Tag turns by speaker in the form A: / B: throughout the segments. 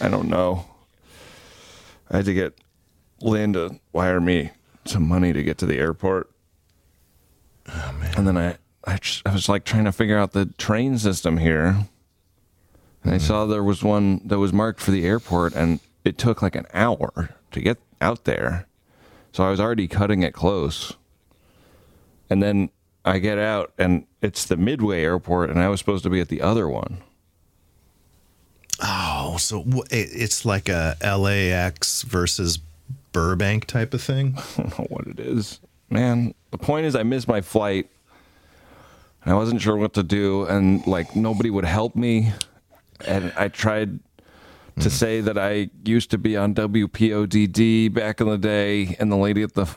A: I don't know. I had to get Lynn to wire me some money to get to the airport.
B: Oh man.
A: And then I, I, just, I was like trying to figure out the train system here. And I mm-hmm. saw there was one that was marked for the airport, and it took like an hour to get out there. So I was already cutting it close. And then I get out, and it's the Midway airport, and I was supposed to be at the other one.
B: So it's like a LAX versus Burbank type of thing.
A: I don't know what it is. Man, the point is, I missed my flight. And I wasn't sure what to do, and like nobody would help me. And I tried to hmm. say that I used to be on WPODD back in the day, and the lady at the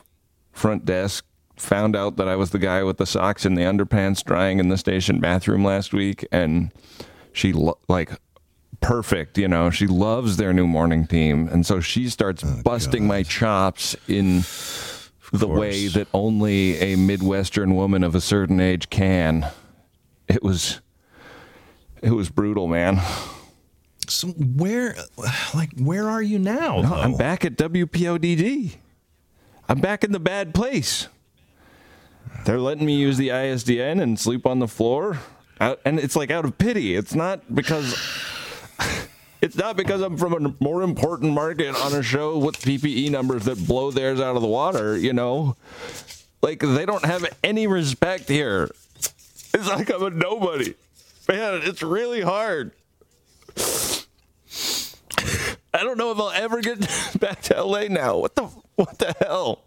A: front desk found out that I was the guy with the socks and the underpants drying in the station bathroom last week, and she like perfect, you know. She loves their new morning team, and so she starts oh, busting my chops in the way that only a midwestern woman of a certain age can. It was it was brutal, man.
B: So where, like, where are you now?
A: No. I'm back at WPODD. I'm back in the bad place. They're letting me use the ISDN and sleep on the floor, out, and it's like out of pity. It's not because it's not because I'm from a more important market on a show with PPE numbers that blow theirs out of the water. You know, like they don't have any respect here. It's like I'm a nobody. Man, it's really hard. I don't know if I'll ever get back to LA now. What the what the hell?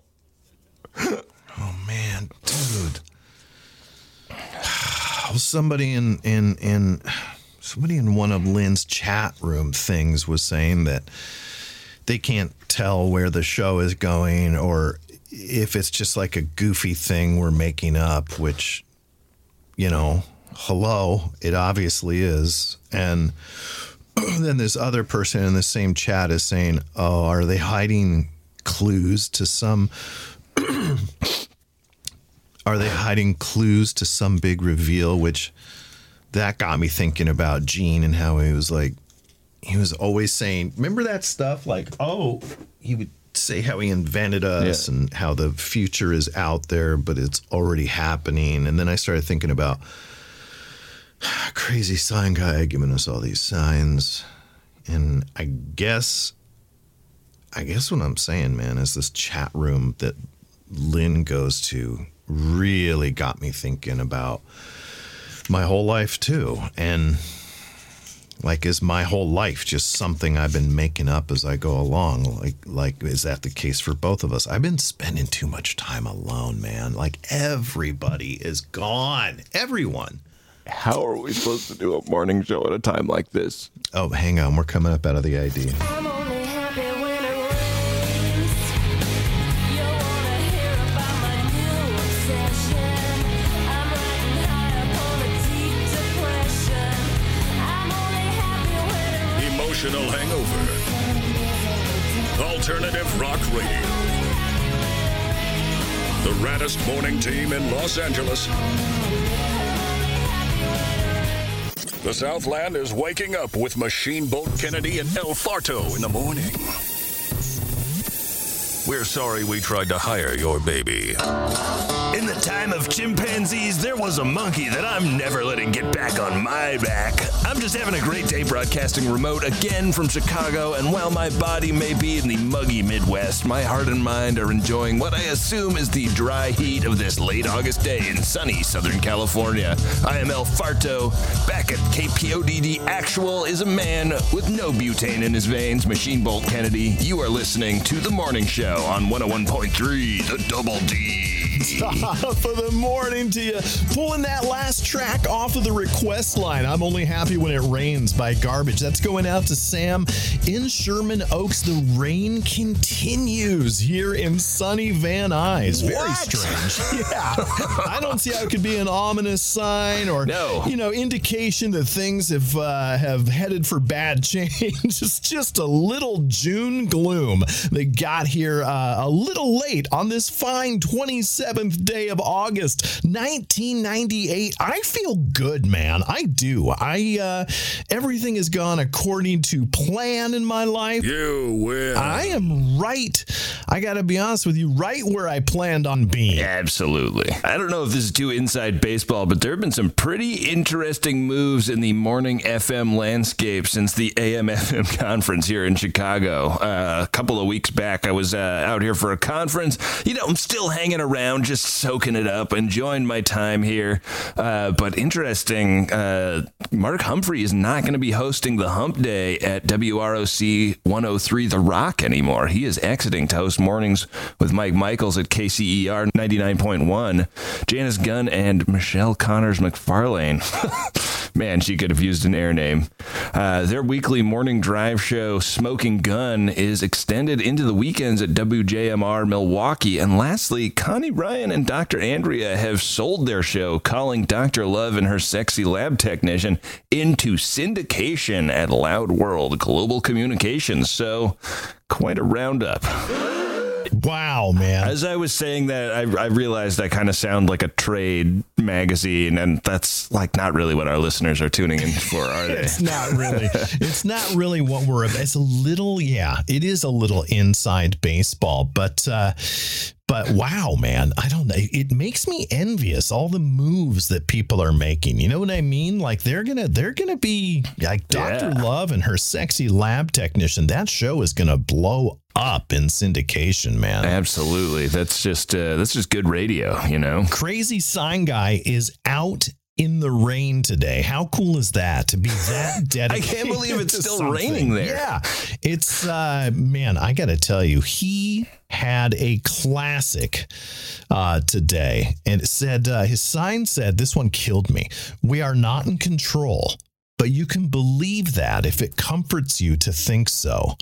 B: Oh man, dude. Somebody in in in somebody in one of Lynn's chat room things was saying that they can't tell where the show is going or if it's just like a goofy thing we're making up, which you know, hello, it obviously is. And then this other person in the same chat is saying, "Oh, are they hiding clues to some are they hiding clues to some big reveal which that got me thinking about Gene and how he was like he was always saying remember that stuff? Like oh he would say how he invented us
A: Yeah.
B: and how the future is out there but it's already happening. And then I started thinking about crazy sign guy giving us all these signs. And I guess I guess what I'm saying, man, is this chat room that Lynn goes to really got me thinking about my whole life too. And like is my whole life just something I've been making up as I go along? Like like is that the case for both of us? I've been spending too much time alone, man. Like everybody is gone. Everyone.
A: How are we supposed to do a morning show at a time like this?
B: Oh, hang on, we're coming up out of the ID.
C: Emotional hangover. Alternative rock radio. The raddest morning team in Los Angeles. The Southland is waking up with Machine Bolt Kennedy and El Farto in the morning. We're sorry we tried to hire your baby.
D: In the time of chimpanzees, there was a monkey that I'm never letting get back on my back. I'm just having a great day broadcasting remote again from Chicago, and while my body may be in the muggy Midwest, my heart and mind are enjoying what I assume is the dry heat of this late August day in sunny Southern California. I am El Farto. Back at KPODD Actual is a man with no butane in his veins, Machine Bolt Kennedy. You are listening to The Morning Show on 101.3 The Double D.
E: Top of the morning to you. Pulling that last track off of the request line. I'm only happy when it rains by garbage. That's going out to Sam in Sherman Oaks. The rain continues here in sunny Van Nuys. Very strange. Yeah. I don't see how it could be an ominous sign or
D: No.
E: you know indication that things have uh, have headed for bad change. it's just a little June gloom that got here uh, a little late on this fine 27
B: 27th day of August, 1998. I feel good, man. I do. I uh everything has gone according to plan in my life.
C: You will.
B: I am right. I got to be honest with you, right where I planned on being.
A: Absolutely. I don't know if this is too inside baseball, but there have been some pretty interesting moves in the morning FM landscape since the AM FM conference here in Chicago. Uh, a couple of weeks back, I was uh, out here for a conference. You know, I'm still hanging around, just soaking it up, enjoying my time here. Uh, but interesting, uh, Mark Humphrey is not going to be hosting the Hump Day at WROC 103 The Rock anymore. He is exiting to host mornings with Mike Michaels at KCER 99.1. Janice Gunn and Michelle Connors McFarlane. Man, she could have used an air name. Uh, their weekly morning drive show, Smoking Gun, is extended into the weekends at WJMR Milwaukee. And lastly, Connie Ryan and Dr. Andrea have sold their show, calling Dr. Love and her sexy lab technician into syndication at Loud World Global Communications. So, quite a roundup.
B: Wow, man.
A: As I was saying that, I, I realized I kind of sound like a trade magazine, and that's like not really what our listeners are tuning in for, are they?
B: It's not really. it's not really what we're. It's a little, yeah. It is a little inside baseball, but uh, but wow, man, I don't know. It makes me envious all the moves that people are making. You know what I mean? Like they're gonna they're gonna be like Doctor
A: Yeah.
B: Love and her sexy lab technician. That show is gonna blow up in syndication, man.
A: Absolutely. That's just uh, that's just good radio, you know.
B: Crazy Sign Guy is out in the rain today. How cool is that to be that dedicated?
A: I can't believe it's still
B: something?
A: raining there.
B: Yeah. It's uh man, I got to tell you, he had a classic uh today and it said uh, his sign said this one killed me. We are not in control, but you can believe that if it comforts you to think so.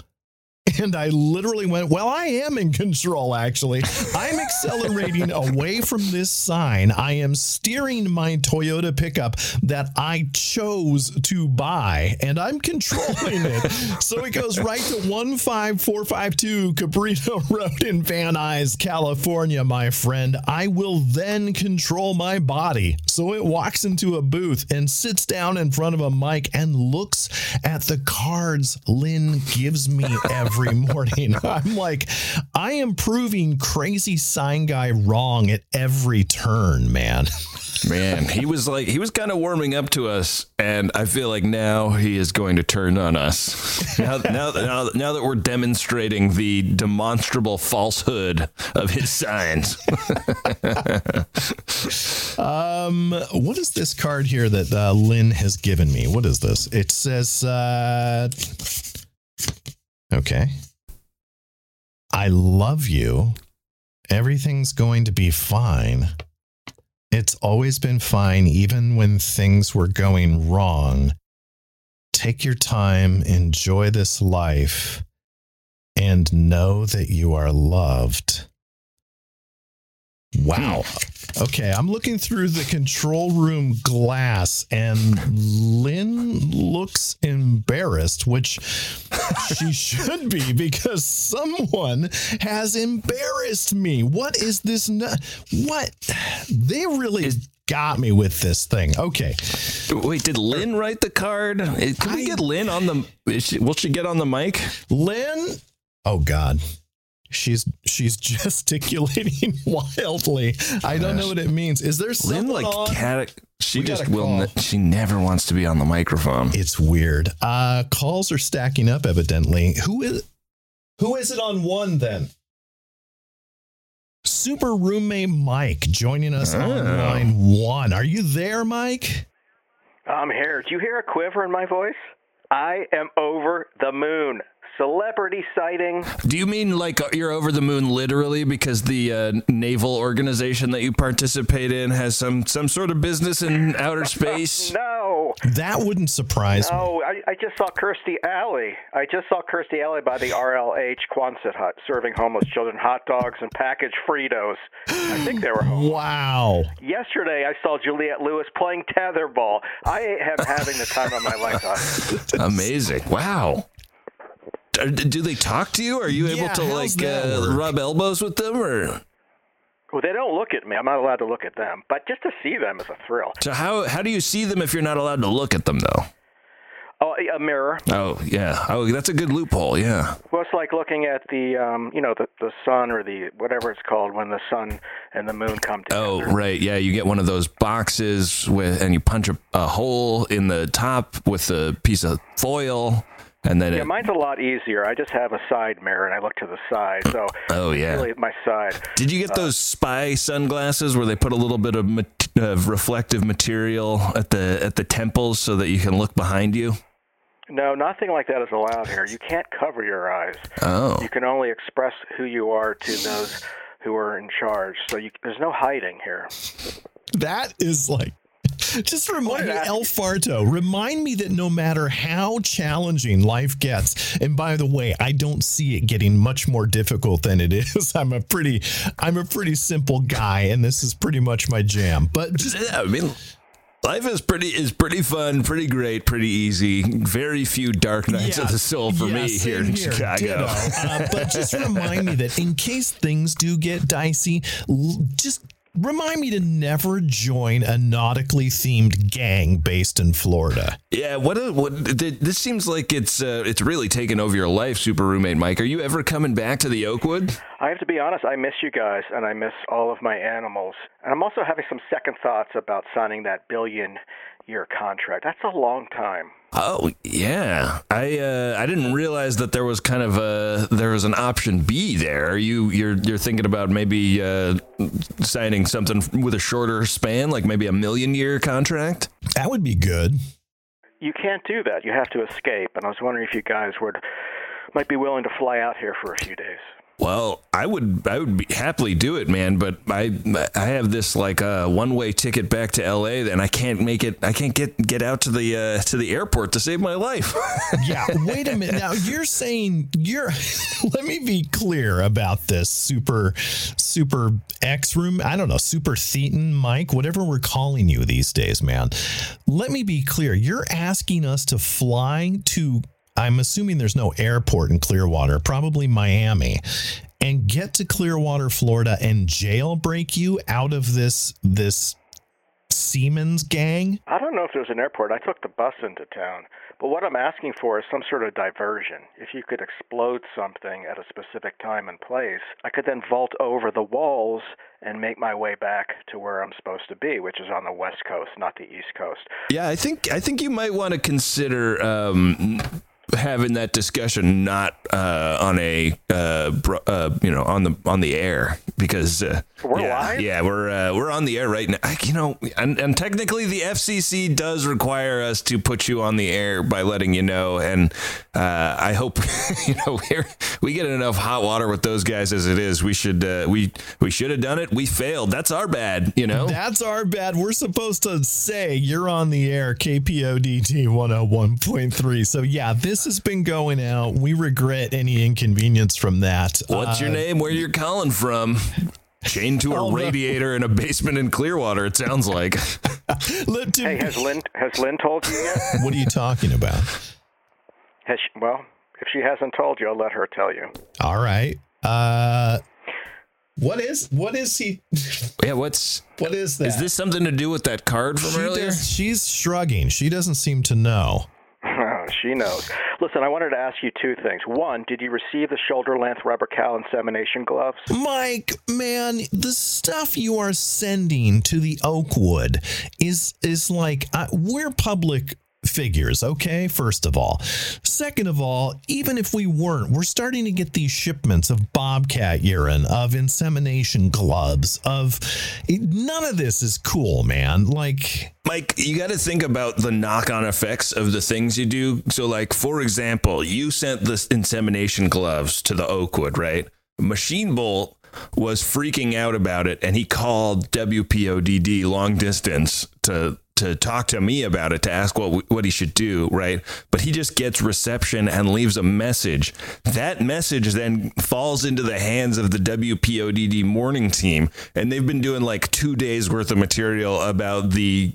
B: And I literally went, Well, I am in control, actually. I'm accelerating away from this sign. I am steering my Toyota pickup that I chose to buy, and I'm controlling it. So it goes right to 15452 Cabrito Road in Van Nuys, California, my friend. I will then control my body. So it walks into a booth and sits down in front of a mic and looks at the cards Lynn gives me every morning. I'm like, I am proving crazy sign guy wrong at every turn, man.
A: Man, he was like he was kind of warming up to us, and I feel like now he is going to turn on us. Now, now, now, now that we're demonstrating the demonstrable falsehood of his signs.
B: Um, what is this card here that uh, Lynn has given me? What is this? It says, uh, okay. I love you. Everything's going to be fine. It's always been fine, even when things were going wrong. Take your time, enjoy this life, and know that you are loved. Wow. Okay, I'm looking through the control room glass, and Lynn looks embarrassed, which she should be because someone has embarrassed me. What is this? nu- What? They really got me with this thing. Okay.
A: Wait, did Lynn write the card? Can we
B: I-
A: get Lynn on the? Is she, will she get on the mic?
B: Lynn, oh God. She's she's gesticulating wildly. I don't know what it means. Is there
A: Lynn like
B: on?
A: cat. She
B: We
A: just will. Ne- she never wants to be on the microphone.
B: It's weird. Uh calls are stacking up evidently. Who is who is it on one then? Super roommate Mike joining us on
A: Oh.
B: line one. Are you there, Mike?
F: I'm here. Do you hear a quiver in my voice? I am over the moon. Celebrity sighting.
A: Do you mean like you're over the moon literally because the uh, naval organization that you participate in has some some sort of business in outer space?
F: No,
B: That wouldn't surprise me.
F: no. I, I just saw Kirstie Alley. I just saw Kirstie Alley by the RLH Quonset hut serving homeless children hot dogs and packaged Fritos. I think they were home.
B: Wow.
F: Yesterday, I saw Juliette Lewis playing tetherball. I am having the time of my life.
A: Amazing! Wow. Do they talk to you? Are you
B: Yeah,
A: able to like uh, rub elbows with them or?
F: Well, they don't look at me. I'm not allowed to look at them, but just to see them is a thrill.
A: So how how do you see them if you're not allowed to look at them though?
F: Oh, a mirror.
A: Oh yeah. Oh, that's a good loophole. Yeah.
F: Well, it's like looking at the, um, you know, the the sun or the whatever it's called when the sun and the moon come together.
A: Oh right. Yeah. You get one of those boxes with, and you punch a, a hole in the top with a piece of foil, and then
F: Yeah,
A: it.
F: mine's a lot easier. I just have a side mirror and I look to the side, so
A: Oh yeah.
F: really my side.
A: Did you get uh, those spy sunglasses where they put a little bit of, mat- of reflective material at the at the temples so that you can look behind you?
F: No, nothing like that is allowed here. You can't cover your eyes.
A: Oh.
F: You can only express who you are to those who are in charge. So you, there's no hiding here.
B: That is like. Just remind me, El Farto, remind me that no matter how challenging life gets, and by the way, I don't see it getting much more difficult than it is. I'm a pretty, I'm a pretty simple guy, and this is pretty much my jam. But just
A: Yeah, I mean, life is pretty is pretty fun, pretty great, pretty easy. Very few dark nights of the soul for
B: yeah,
A: me here in Chicago.
B: Uh, but just remind me that in case things do get dicey, l- just remind me to never join a nautically themed gang based in Florida.
A: Yeah, what a, what th- this seems like it's uh, it's really taken over your life, super roommate Mike. Are you ever coming back to the Oakwood?
F: I have to be honest, I miss you guys and I miss all of my animals. And I'm also having some second thoughts about signing that billion year contract. That's a long time.
A: Oh yeah, I uh, I didn't realize that there was kind of a there was an option B there. You you're you're thinking about maybe uh, signing something with a shorter span, like maybe a million year contract?
B: That would be good.
F: You can't do that. You have to escape. And I was wondering if you guys would might be willing to fly out here for a few days.
A: Well, I would I would happily do it, man. But I I have this like uh, one way ticket back to L.A. and I can't make it. I can't get get out to the uh, to the airport to save my life.
B: Yeah, wait a minute. Now you're saying you're let me be clear about this super super X room. I don't know, super Thetan, Mike, whatever we're calling you these days, man. Let me be clear. You're asking us to fly to I'm assuming there's no airport in Clearwater, probably Miami, and get to Clearwater, Florida and jailbreak you out of this this Siemens gang?
F: I don't know if there's an airport. I took the bus into town. But what I'm asking for is some sort of diversion. If you could explode something at a specific time and place, I could then vault over the walls and make my way back to where I'm supposed to be, which is on the west coast, not the east coast.
A: yeah, I think I think you might want to consider um, having that discussion not uh, on a uh, bro, uh, you know on the on the air because uh,
F: We're
A: yeah,
F: live?
A: Yeah, we're uh, we're on the air right now. I, you know, and, and technically the FCC does require us to put you on the air by letting you know. And uh, I hope you know we're, we get enough hot water with those guys as it is. We should uh, we we should have done it. We failed. That's our bad. You know.
B: That's our bad. We're supposed to say you're on the air, KPODD 101.3. So, yeah, this has been going out. We regret any inconvenience from that.
A: What's your
B: Uh,
A: name? Where you're calling from? Chained to a
B: Oh, no.
A: radiator in a basement in Clearwater. It sounds like.
B: let-
F: Hey, has Lynn has Lynn told you yet?
B: what are you talking about?
F: Has she, well, if she hasn't told you, I'll let her tell you.
B: All right. Uh, what is what is he?
A: yeah. What's
B: What is that?
A: is this something to do with that card from
B: She
A: earlier?
B: does- she's shrugging. She doesn't seem to know.
F: She knows. Listen, I wanted to ask you two things. One, did you receive the shoulder length rubber cow insemination gloves?
B: Mike, man, the stuff you are sending to the Oakwood is is like uh, we're public figures, okay? First of all, second of all, even if we weren't, we're starting to get these shipments of bobcat urine, of insemination gloves, of none of this is cool, man. Like
A: Mike, you got to think about the knock on effects of the things you do. So, like, for example, you sent the insemination gloves to the Oakwood, right? Machine Bolt was freaking out about it and he called WPODD long distance to to talk to me about it to ask what what he should do, right? But he just gets reception and leaves a message. That message then falls into the hands of the WPODD morning team, and they've been doing like two days worth of material about the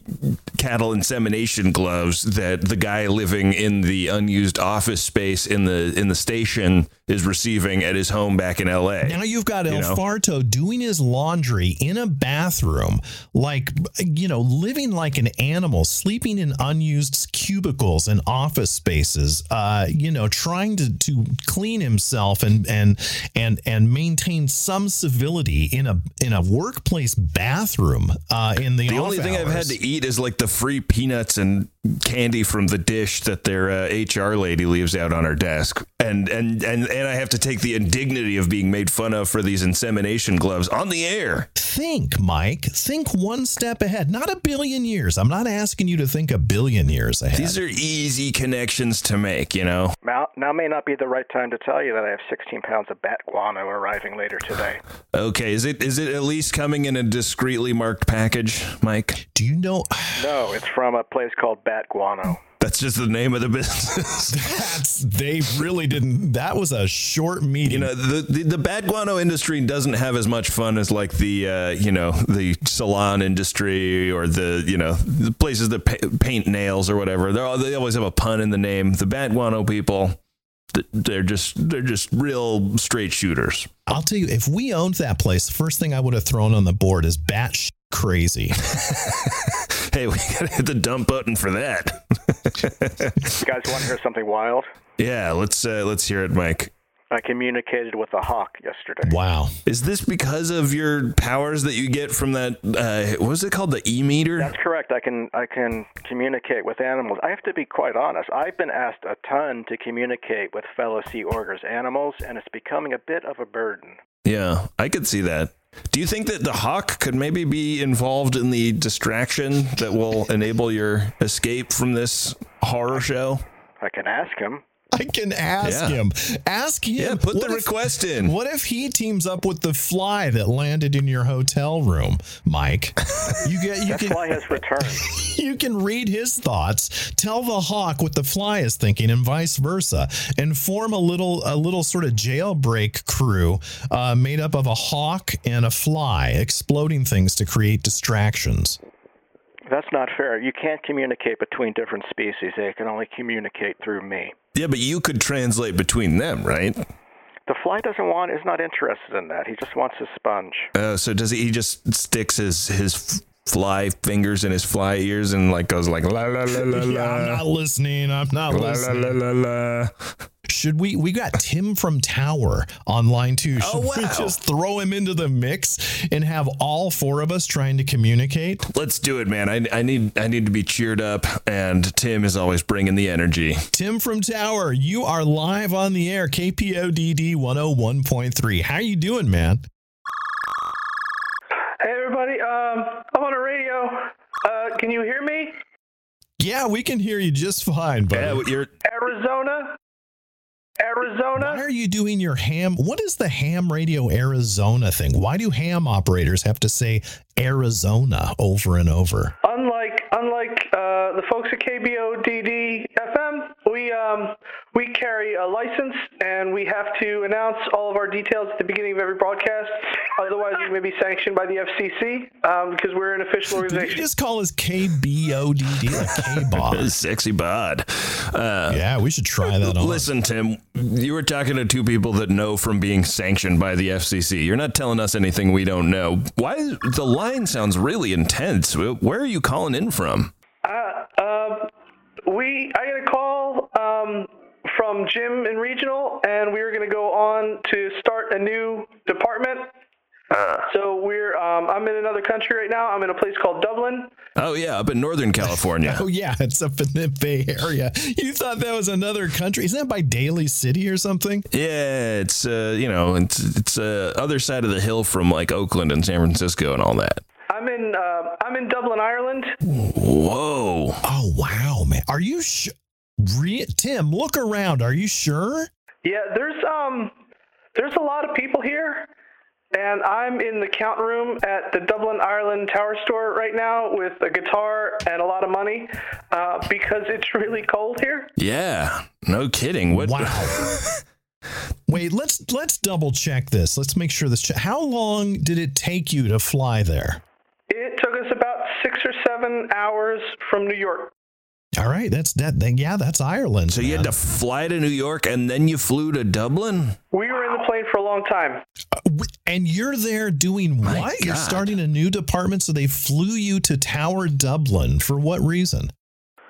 A: cattle insemination gloves that the guy living in the unused office space in the in the station is receiving at his home back in LA.
B: Now you've got El
A: You know?
B: Farto doing his laundry in a bathroom, like, you know, living like an animal, sleeping in unused cubicles and office spaces, uh, you know, trying to, to clean himself and, and, and, and maintain some civility in a, in a workplace bathroom, uh, in the,
A: The only thing I've had to eat is like the free peanuts and candy from the dish that their uh, HR lady leaves out on her desk, and and and and I have to take the indignity of being made fun of for these insemination gloves on the air.
B: think, Mike, think one step ahead, not a billion years. I'm not asking you to think a billion years ahead.
A: These are easy connections to make, you know.
F: Now, now may not be the right time to tell you that I have 16 pounds of bat guano arriving later today.
A: Okay, is it is it at least coming in a discreetly marked package, Mike?
B: Do you know?
F: No, it's from a place called Bat Guano.
A: That's just the name of the business.
B: That's they really didn't. That was a short meeting.
A: You know, the, the the bad guano industry doesn't have as much fun as like the uh, you know the salon industry or the you know the places that pa- paint nails or whatever. They they always have a pun in the name. The bad guano people, they're just they're just real straight shooters.
B: I'll tell you, if we owned that place, the first thing I would have thrown on the board is bat crazy.
A: Hey, we gotta hit the dump button for that.
F: You guys want to hear something wild?
A: yeah, let's uh, let's hear it, Mike.
F: I communicated with a hawk yesterday.
B: wow.
A: Is this because of your powers that you get from that? Uh, what was it called? The e meter?
F: That's correct. I can I can communicate with animals. I have to be quite honest. I've been asked a ton to communicate with fellow Sea Orgers animals, and it's becoming a bit of a burden.
A: Yeah, I could see that. Do you think that the hawk could maybe be involved in the distraction that will enable your escape from this horror show?
F: I can ask him.
B: I can ask
A: Yeah.
B: him. Ask him.
A: Yeah, put the
B: if-
A: request in.
B: What if he teams up with the fly that landed in your hotel room, Mike? You get you
F: That
B: can
F: fly has returned.
B: you can read his thoughts, tell the hawk what the fly is thinking, and vice versa, and form a little a little sort of jailbreak crew uh, made up of a hawk and a fly, exploding things to create distractions.
F: That's not fair. You can't communicate between different species. They can only communicate through me.
A: Yeah, but you could translate between them, right?
F: The fly doesn't want, is not interested in that. He just wants his sponge.
A: Uh, so does he, he just sticks his his fly fingers in his fly ears and like goes like la la la la
B: Yeah, I'm not listening. I'm not
A: la la
B: listening.
A: la la la.
B: Should we? We got Tim from Tower online too. Should
A: Oh,
B: we
A: wow.
B: just throw him into the mix and have all four of us trying to communicate?
A: Let's do it, man. I, I need I need to be cheered up, and Tim is always bringing the energy.
B: Tim from Tower, you are live on the air, KPODD 101.3. How are you doing, man?
G: Hey everybody, um, I'm on the radio. Uh, can you hear me?
B: Yeah, we can hear you just fine, buddy.
A: Yeah, you're
G: Arizona?
B: Why
G: Arizona?
B: are you doing your ham? What is the ham radio Arizona thing? Why do ham operators have to say Arizona over and over?
G: Unlike unlike uh, the folks at KBODD FM, we um, we carry a license and we have to announce all of our details at the beginning of every broadcast. Otherwise, we may be sanctioned by the FCC um, because we're an official organization.
B: Did you
G: organization.
B: just call us KBODD, like K-Bob?
A: sexy bod. Uh,
B: Yeah, we should try that on.
A: Listen, Tim, you were talking to two people that know from being sanctioned by the FCC. You're not telling us anything we don't know. Why? The line sounds really intense. Where are you calling in from?
G: Uh, um, we I got a call um, from Jim in regional, and we were going to go on to start a new department. So we're um, I'm in another country right now. I'm in a place called Dublin.
A: Oh yeah, up in Northern California.
B: Oh yeah, it's up in the Bay Area. You thought that was another country? Isn't that by Daly City or something?
A: yeah, it's uh, you know, it's it's uh, other side of the hill from like Oakland and San Francisco and all that.
G: I'm in uh, I'm in Dublin, Ireland.
A: Whoa.
B: Oh wow, man. Are you sure? Re- Tim, look around. Are you sure?
G: Yeah, there's um there's a lot of people here. and I'm in the count room at the Dublin, Ireland Tower Store right now with a guitar and a lot of money uh, because it's really cold here.
A: Yeah, no kidding. What?
B: Wow. Wait, let's let's double check this. Let's make sure this. Che- How long did it take you to fly there?
G: It took us about six or seven hours from New York.
B: All right, that's that. Then, yeah, that's Ireland.
A: So you had to fly to New York and then you flew to Dublin?
G: We were in the plane for a long time.
B: Uh, and you're there doing
A: My
B: what? You're starting a new department, so they flew you to Tower Dublin for what reason?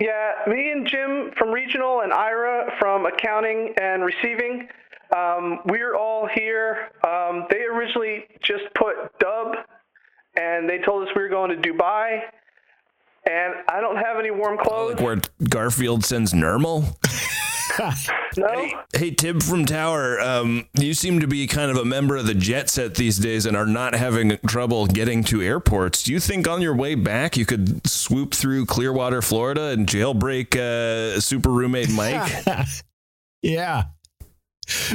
G: Yeah, me and Jim from regional and Ira from accounting and receiving. Um, we're all here. Um, they originally just put Dub, and they told us we were going to Dubai. And I don't have any warm clothes.
A: Like where Garfield sends Nermal?
G: No.
A: Hey, Tim from Tower, um, you seem to be kind of a member of the jet set these days and are not having trouble getting to airports. Do you think on your way back you could swoop through Clearwater, Florida and jailbreak uh, super roommate Mike?
B: Yeah.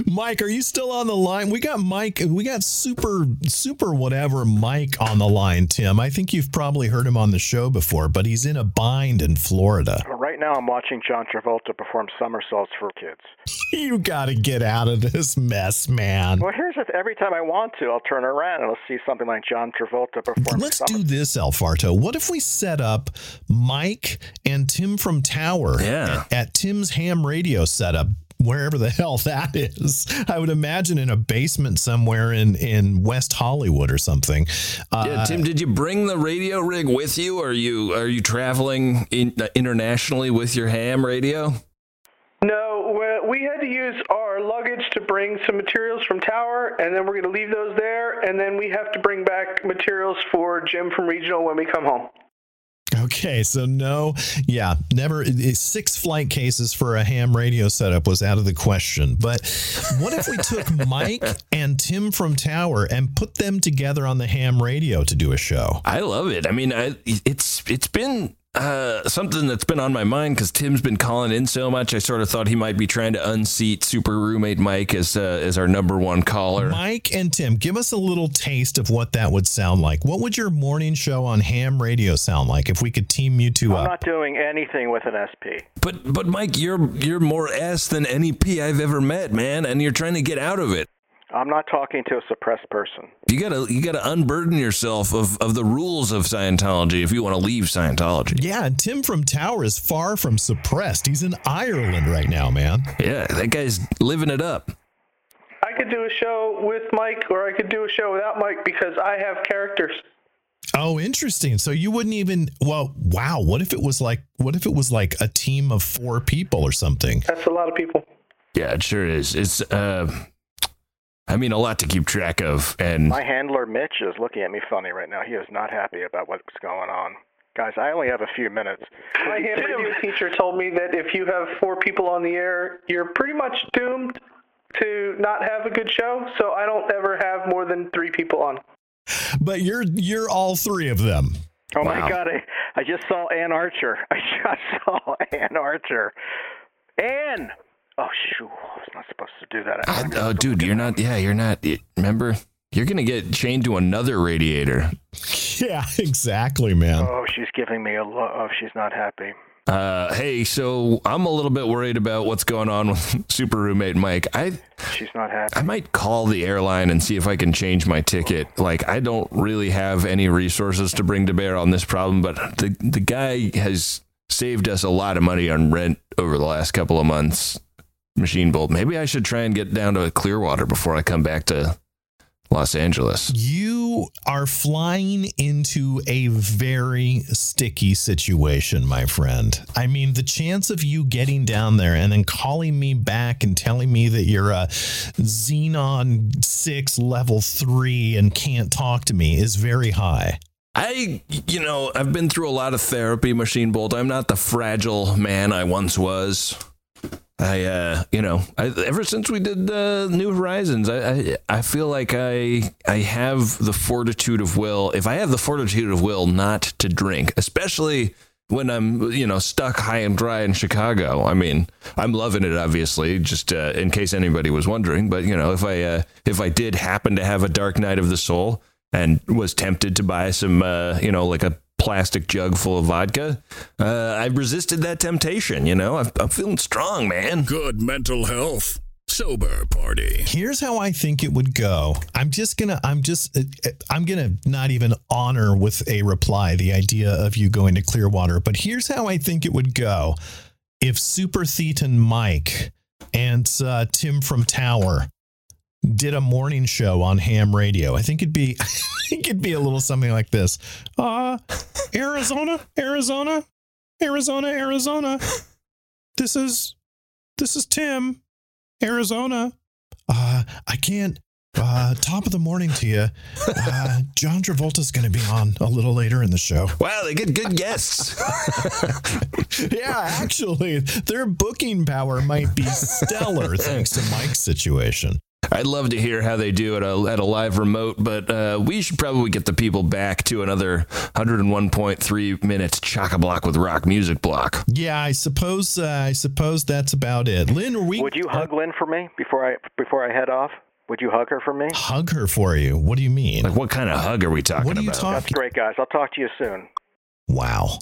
B: Mike, are you still on the line? We got Mike, we got super, super whatever Mike on the line, Tim. I think you've probably heard him on the show before, but he's in a bind in Florida.
F: Right now, I'm watching John Travolta perform somersaults for kids.
B: You got to get out of this mess, man.
F: Well, here's the every time I want to, I'll turn around and I'll see something like John Travolta perform.
B: Let's
F: somersaults.
B: do this, El Farto. What if we set up Mike and Tim from Tower
A: Yeah.
B: at, at Tim's ham radio setup, wherever the hell that is? I would imagine in a basement somewhere in, in West Hollywood or something. Uh,
A: Yeah, Tim, did you bring the radio rig with you? Are you are you traveling in, uh, internationally with your ham radio?
G: No, we- we had to use our luggage to bring some materials from Tower, and then we're going to leave those there, and then we have to bring back materials for Jim from Regional when we come home.
B: Okay, so no, yeah, never. Six flight cases for a ham radio setup was out of the question. But what if we took Mike and Tim from Tower and put them together on the ham radio to do a show?
A: I love it. I mean, I, it's it's been uh, something that's been on my mind because Tim's been calling in so much. I sort of thought he might be trying to unseat super roommate Mike as uh, as our number one caller.
B: Mike and Tim, give us a little taste of what that would sound like. What would your morning show on ham radio sound like if we could team you two
F: I'm
B: up?
F: not doing anything with an SP.
A: But but Mike, you're you're more S than any P I've ever met, man, and you're trying to get out of it.
F: I'm not talking to a suppressed person.
A: You gotta you gotta unburden yourself of, of the rules of Scientology if you want to leave Scientology.
B: yeah, and Tim from Tower is far from suppressed. He's in Ireland right now, man.
A: Yeah, that guy's living it up.
G: I could do a show with Mike, or I could do a show without Mike because I have characters.
B: Oh, interesting. So you wouldn't even well, wow, what if it was like what if it was like a team of four people or something?
G: That's a lot of people.
A: Yeah, it sure is. It's uh, I mean, a lot to keep track of, and
F: My handler Mitch is looking at me funny right now. He is not happy about what's going on. Guys, I only have a few minutes.
G: My ham radio teacher told me that if you have four people on the air, you're pretty much doomed to not have a good show. So I don't ever have more than three people on.
B: But you're you're all three of them.
F: Oh
A: Wow.
F: my God! I, I just saw Anne Archer. I just saw Anne Archer. Ann. Oh shoot! I was not supposed to do that.
A: Uh, oh, dude, you're not. Yeah, you're not. Remember, you're gonna get chained to another radiator.
B: Yeah, exactly, man.
F: Oh, she's giving me a look. Oh, she's not happy.
A: Uh, hey, so I'm a little bit worried about what's going on with super roommate Mike. I
F: She's not happy.
A: I might call the airline and see if I can change my ticket. Like, I don't really have any resources to bring to bear on this problem, but the the guy has saved us a lot of money on rent over the last couple of months. Machine Bolt. Maybe I should try and get down to Clearwater before I come back to Los Angeles.
B: You are flying into a very sticky situation, my friend. I mean, the chance of you getting down there and then calling me back and telling me that you're a Xenon 6 level 3 and can't talk to me is very high.
A: I, you know, I've been through a lot of therapy, Machine Bolt. I'm not the fragile man I once was. I, uh, you know, I, ever since we did uh, New Horizons, I, I, I feel like I, I have the fortitude of will. If I have the fortitude of will not to drink, especially when I'm, you know, stuck high and dry in Chicago. I mean, I'm loving it, obviously, just uh, in case anybody was wondering. But you know, if I uh, if I did happen to have a dark night of the soul and was tempted to buy some, uh, you know, like a plastic jug full of vodka, uh, I resisted that temptation. You know, I'm, I'm feeling strong, man.
C: Good mental health. Sober party.
B: Here's how I think it would go. I'm just gonna. I'm just. uh, I'm gonna not even honor with a reply the idea of you going to Clearwater. But here's how I think it would go. If Super Thetan Mike and uh, Tim from Tower did a morning show on ham radio, I think it'd be. I think it'd be a little something like this. Uh, Arizona, Arizona, Arizona, Arizona. This is. This is Tim. Arizona. Uh, I can't. Uh, top of the morning to you. Uh, John Travolta's going to be on a little later in the show.
A: Wow, they get good guests.
B: Yeah, actually, their booking power might be stellar thanks to Mike's situation.
A: I'd love to hear how they do at a, at a live remote, but uh, we should probably get the people back to another 101.3 minutes chock a block with rock music block.
B: Yeah, I suppose. Uh, I suppose that's about it. Lynn, are we
F: Would you hug Lynn for me before I before I head off? Would you hug her for me?
B: hug her for you? What do you mean?
A: Like, what kind of hug are we talking
B: What are you
A: about?
B: talking?
F: That's great, guys. I'll talk to you soon.
B: Wow.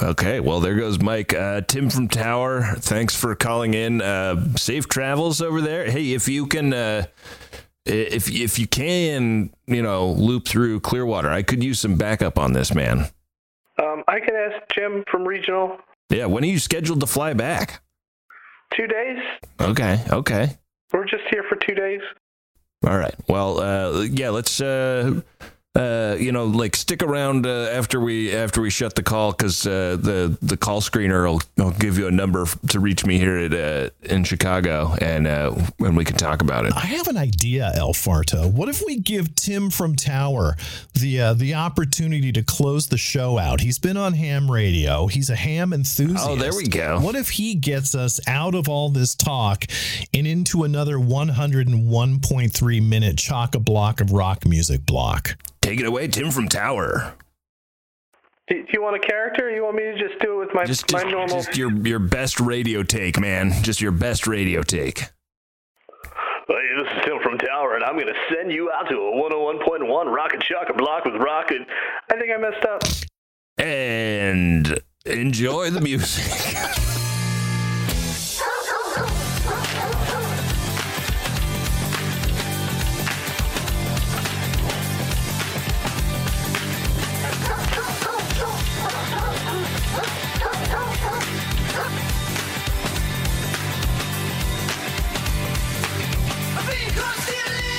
A: Okay, well, there goes Mike. Uh, Tim from Tower, thanks for calling in. Uh, safe travels over there. Hey, if you can, uh, if if you can, you know, loop through Clearwater, I could use some backup on this, man.
G: Um, I can ask Jim from regional.
A: Yeah, when are you scheduled to fly back?
G: Two days.
A: Okay, okay.
G: We're just here for two days.
A: All right. Well, uh, yeah, let's, uh, you know, like stick around uh, after we after we shut the call because uh, the the call screener will, will give you a number to reach me here at uh, in Chicago, and uh, and we can talk about it.
B: I have an idea, El Farto. What if we give Tim from Tower the uh, the opportunity to close the show out? He's been on ham radio. He's a ham enthusiast.
A: Oh, there we go.
B: What if he gets us out of all this talk and into another 101.3 minute chock a block of rock music block?
A: Take it away, Tim from Tower.
G: Do, do you want a character? Or you want me to just do it with my
A: Just
G: my
A: just,
G: normal?
A: just your your best radio take, man. Just your best radio take.
H: Hey, this is Tim from Tower, and I'm going to send you out to a 101.1 Rocket Shock Block with Rocket.
G: I think I messed up.
A: And enjoy the music. because the live.